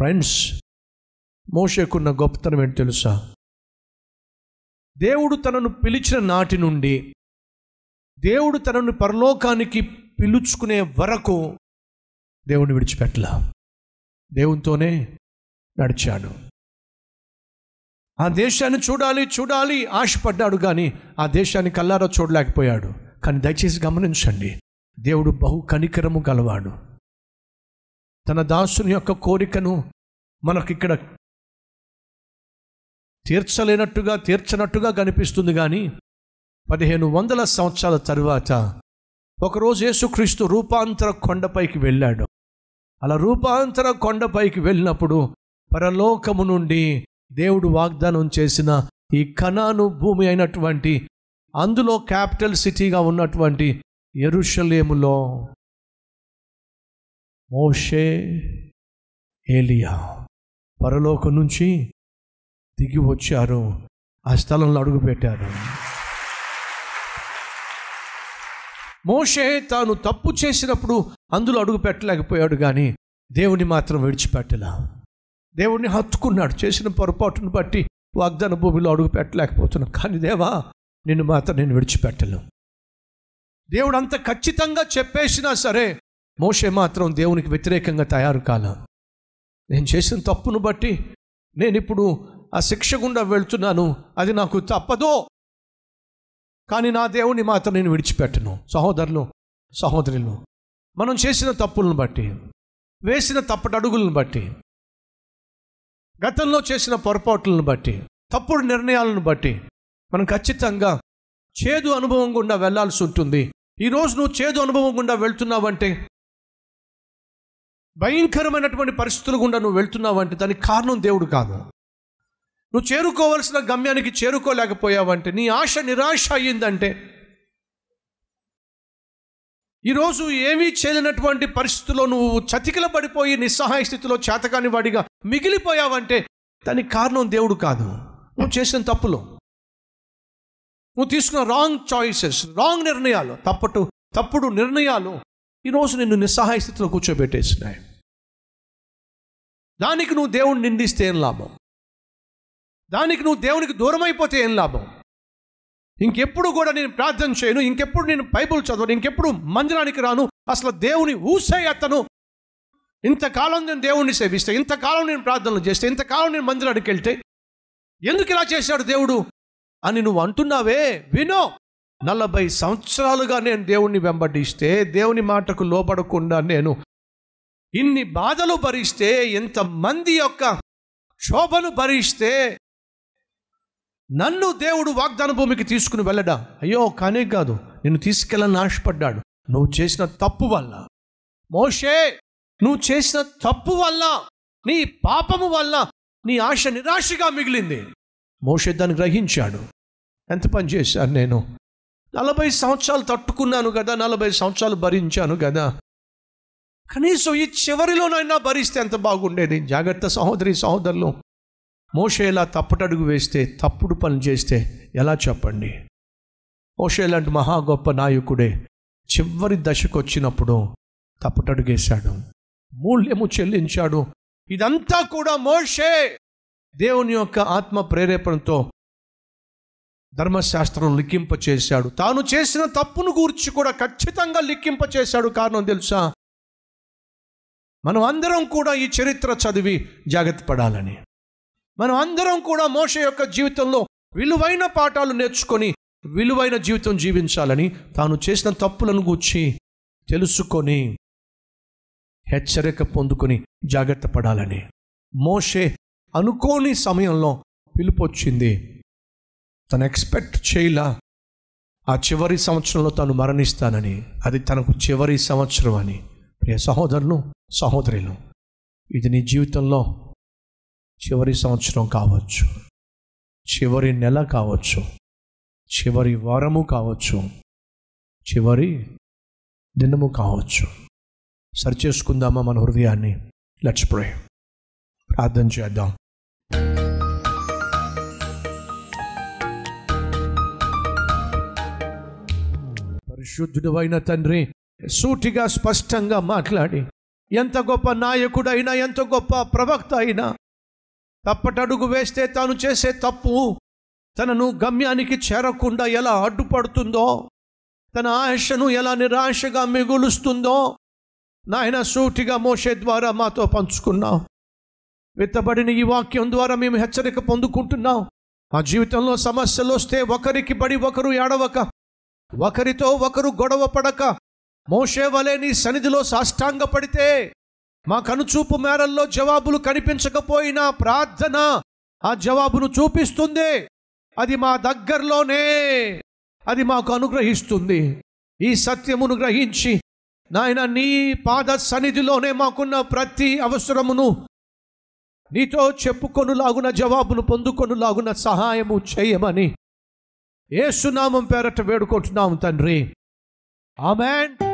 Friends మోషకున్న గొప్పతనం ఏంటి తెలుసా? దేవుడు తనను పిలిచిన నాటి నుండి దేవుడు తనను పరలోకానికి పిలుచుకునే వరకు దేవుని విడిచిపెట్టల. దేవునితోనే నడిచాడు. ఆ దేశాన్ని చూడాలి చూడాలి ఆశపడ్డాడు కానీ ఆ దేశాన్ని కల్లారా చూడలేకపోయాడు. కానీ దయచేసి గమనించండి దేవుడు బహు కనికరము గలవాడు. తన దాసుని యొక్క కోరికను మనకిక్కడ తీర్చలేనట్టుగా తీర్చనట్టుగా కనిపిస్తుంది కానీ పదిహేను వందల సంవత్సరాల తరువాత ఒకరోజు యేసుక్రీస్తు రూపాంతర కొండపైకి వెళ్ళాడు. అలా రూపాంతర కొండపైకి వెళ్ళినప్పుడు పరలోకము నుండి దేవుడు వాగ్దానం చేసిన ఈ కణాను భూమి అయినటువంటి అందులో క్యాపిటల్ సిటీగా ఉన్నటువంటి ఎరుషలేములో మోషే ఏలియా పరలోకం నుంచి దిగి వచ్చారు. ఆ స్థలంలో అడుగుపెట్టారు మోషే తాను తప్పు చేసినప్పుడు అందులో అడుగు పెట్టలేకపోయాడు కానీ దేవుని మాత్రం విడిచిపెట్టలా. దేవుడిని హత్తుకున్నాడు. చేసిన పొరపాటును బట్టి వాగ్దాన భూమిలో అడుగు పెట్టలేకపోతున్నాను కానీ దేవా నిన్ను మాత్రం నేను విడిచిపెట్టను. దేవుడు అంత ఖచ్చితంగా చెప్పేసినా సరే మోషే మాత్రం దేవునికి వ్యతిరేకంగా తయారు కాల. నేను చేసిన తప్పును బట్టి నేను ఇప్పుడు ఆ శిక్ష గుండా వెళ్తున్నాను. అది నాకు తప్పదో. కానీ నా దేవుని మాత్రం నేను విడిచిపెట్టను. సహోదరులు సహోదరులు మనం చేసిన తప్పులను బట్టి వేసిన తప్పటడుగులను బట్టి గతంలో చేసిన పొరపాట్లను బట్టి తప్పుడు నిర్ణయాలను బట్టి మనం ఖచ్చితంగా చేదు అనుభవం గుండా వెళ్ళాల్సి ఉంటుంది. ఈరోజు నువ్వు చేదు అనుభవం గుండా వెళ్తున్నావంటే భయంకరమైనటువంటి పరిస్థితులు గుండా నువ్వు వెళ్తున్నావంటే దానికి కారణం దేవుడు కాదు. నువ్వు చేరుకోవాల్సిన గమ్యానికి చేరుకోలేకపోయావంటే నీ ఆశ నిరాశ అయ్యిందంటే ఈరోజు ఏమీ చేయలేనటువంటి పరిస్థితుల్లో నువ్వు చతికిల పడిపోయి నిస్సహాయ స్థితిలో చేతకాని వాడిగా మిగిలిపోయావంటే దానికి కారణం దేవుడు కాదు. నువ్వు చేసిన తప్పులు. నువ్వు తీసుకున్న రాంగ్ చాయిసెస్ రాంగ్ నిర్ణయాలు. తప్పటు తప్పుడు నిర్ణయాలు ఈరోజు నిన్ను నిస్సహాయ స్థితిలో కూర్చోబెట్టేసినాయి. దానికి నువ్వు దేవుణ్ణి నిందిస్తే ఏం లాభం? దానికి నువ్వు దేవునికి దూరం అయిపోతే ఏం లాభం? ఇంకెప్పుడు కూడా నేను ప్రార్థన చేయను ఇంకెప్పుడు నేను బైబుల్ చదవను ఇంకెప్పుడు మందిరానికి రాను. అసలు దేవుని ఊసే అతను. ఇంతకాలం నేను దేవుణ్ణి సేవిస్తే ఇంతకాలం నేను ప్రార్థనలు చేస్తే ఇంతకాలం నేను మందిరానికి వెళ్తే ఎందుకు ఇలా చేశాడు దేవుడు? అని నువ్వు అంటున్నావే? వినో. నలభై సంవత్సరాలుగా నేను దేవుణ్ణి వెంబడిస్తే దేవుని మాటకు లోపడకుండా నేను ఇన్ని బాధలు భరిస్తే ఎంతమంది యొక్క క్షోభను భరిస్తే నన్ను దేవుడు వాగ్దాన భూమికి తీసుకుని వెళ్ళడా? అయ్యో కానే కాదు. నిన్ను తీసుకెళ్ళని ఆశపడ్డాడు. నువ్వు చేసిన తప్పు వల్ల. మోషే నువ్వు చేసిన తప్పు వల్ల నీ పాపము వల్ల నీ ఆశ నిరాశగా మిగిలింది. మోషే దాన్ని గ్రహించాడు. ఎంత పని చేశాను నేను? నలభై సంవత్సరాలు తట్టుకున్నాను కదా నలభై సంవత్సరాలు భరించాను కదా. కనీసం ఈ చివరిలోనైనా భరిస్తే ఎంత బాగుండేది జాగ్రత్త సహోదరి సహోదరులు మోషేలా తప్పటడుగు వేస్తే తప్పుడు పనులు చేస్తే ఎలా చెప్పండి? మోషే లాంటి మహా గొప్ప నాయకుడే చివరి దశకు వచ్చినప్పుడు తప్పటడుగేశాడు. మూల్యము చెల్లించాడు. ఇదంతా కూడా మోషే! దేవుని యొక్క ఆత్మ ప్రేరేపణతో ధర్మశాస్త్రం లిఖింప చేశాడు తాను చేసిన తప్పును గూర్చి కూడా ఖచ్చితంగా లిఖింప చేశాడు కారణం తెలుసా? మనం అందరం కూడా ఈ చరిత్ర చదివి జాగ్రత్త పడాలని. మనం అందరం కూడా మోష యొక్క జీవితంలో విలువైన పాఠాలు నేర్చుకొని విలువైన జీవితం జీవించాలని తాను చేసిన తప్పులను గూర్చి తెలుసుకొని హెచ్చరిక పొందుకొని జాగ్రత్త పడాలని. మోషే అనుకోని సమయంలో పిలుపొచ్చింది తను ఎక్స్పెక్ట్ చేయలా. ఆ చివరి సంవత్సరంలో తాను మరణిస్తానని. అది తనకు చివరి సంవత్సరం అని. ప్రియ సహోదరులు సహోదరులు ఇది నీ జీవితంలో చివరి సంవత్సరం కావచ్చు. చివరి నెల కావచ్చు. చివరి వారము కావచ్చు. చివరి దినము కావచ్చు. సరిచేసుకుందామా మన హృదయాన్ని? లెట్స్ ప్రే ప్రార్థన చేద్దాం. పరిశుద్ధుడు అయిన తండ్రి సూటిగా స్పష్టంగా మాట్లాడి. ఎంత గొప్ప నాయకుడైనా ఎంత గొప్ప ప్రవక్త అయినా తప్పటడుగు వేస్తే తాను చేసే తప్పు తనను గమ్యానికి చేరకుండా ఎలా అడ్డుపడుతుందో తన ఆశను ఎలా నిరాశగా మిగులుస్తుందో నాయన సూటిగా మోసే ద్వారా మాతో పంచుకున్నాం. విత్తబడిన ఈ వాక్యం ద్వారా మేము హెచ్చరిక పొందుకుంటున్నాం. మా జీవితంలో సమస్యలు వస్తే ఒకరికి బడి ఒకరు ఏడవక ఒకరితో ఒకరు గొడవ పడక మోషే వలె నీ సన్నిధిలో సాష్టాంగపడితే మా కనుచూపు మేరల్లో జవాబులు కనిపించకపోయినా ప్రార్థన ఆ జవాబును చూపిస్తుంది. అది మా దగ్గరలోనే. అది మాకు అనుగ్రహిస్తుంది. ఈ సత్యమును గ్రహించి నాయన నీ పాద సన్నిధిలోనే మాకున్న ప్రతి అవసరమును నీతో చెప్పుకొనులాగున జవాబును పొందుకొనులాగున సహాయము చేయమని ఏసునామం పేరట వేడుకుంటున్నాము తండ్రి. ఆమెన్.